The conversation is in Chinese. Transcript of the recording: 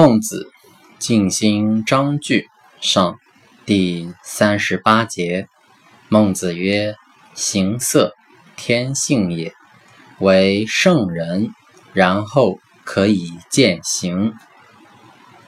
孟子静心章句上第三十八节。孟子曰行色天性也为圣人然后可以践行。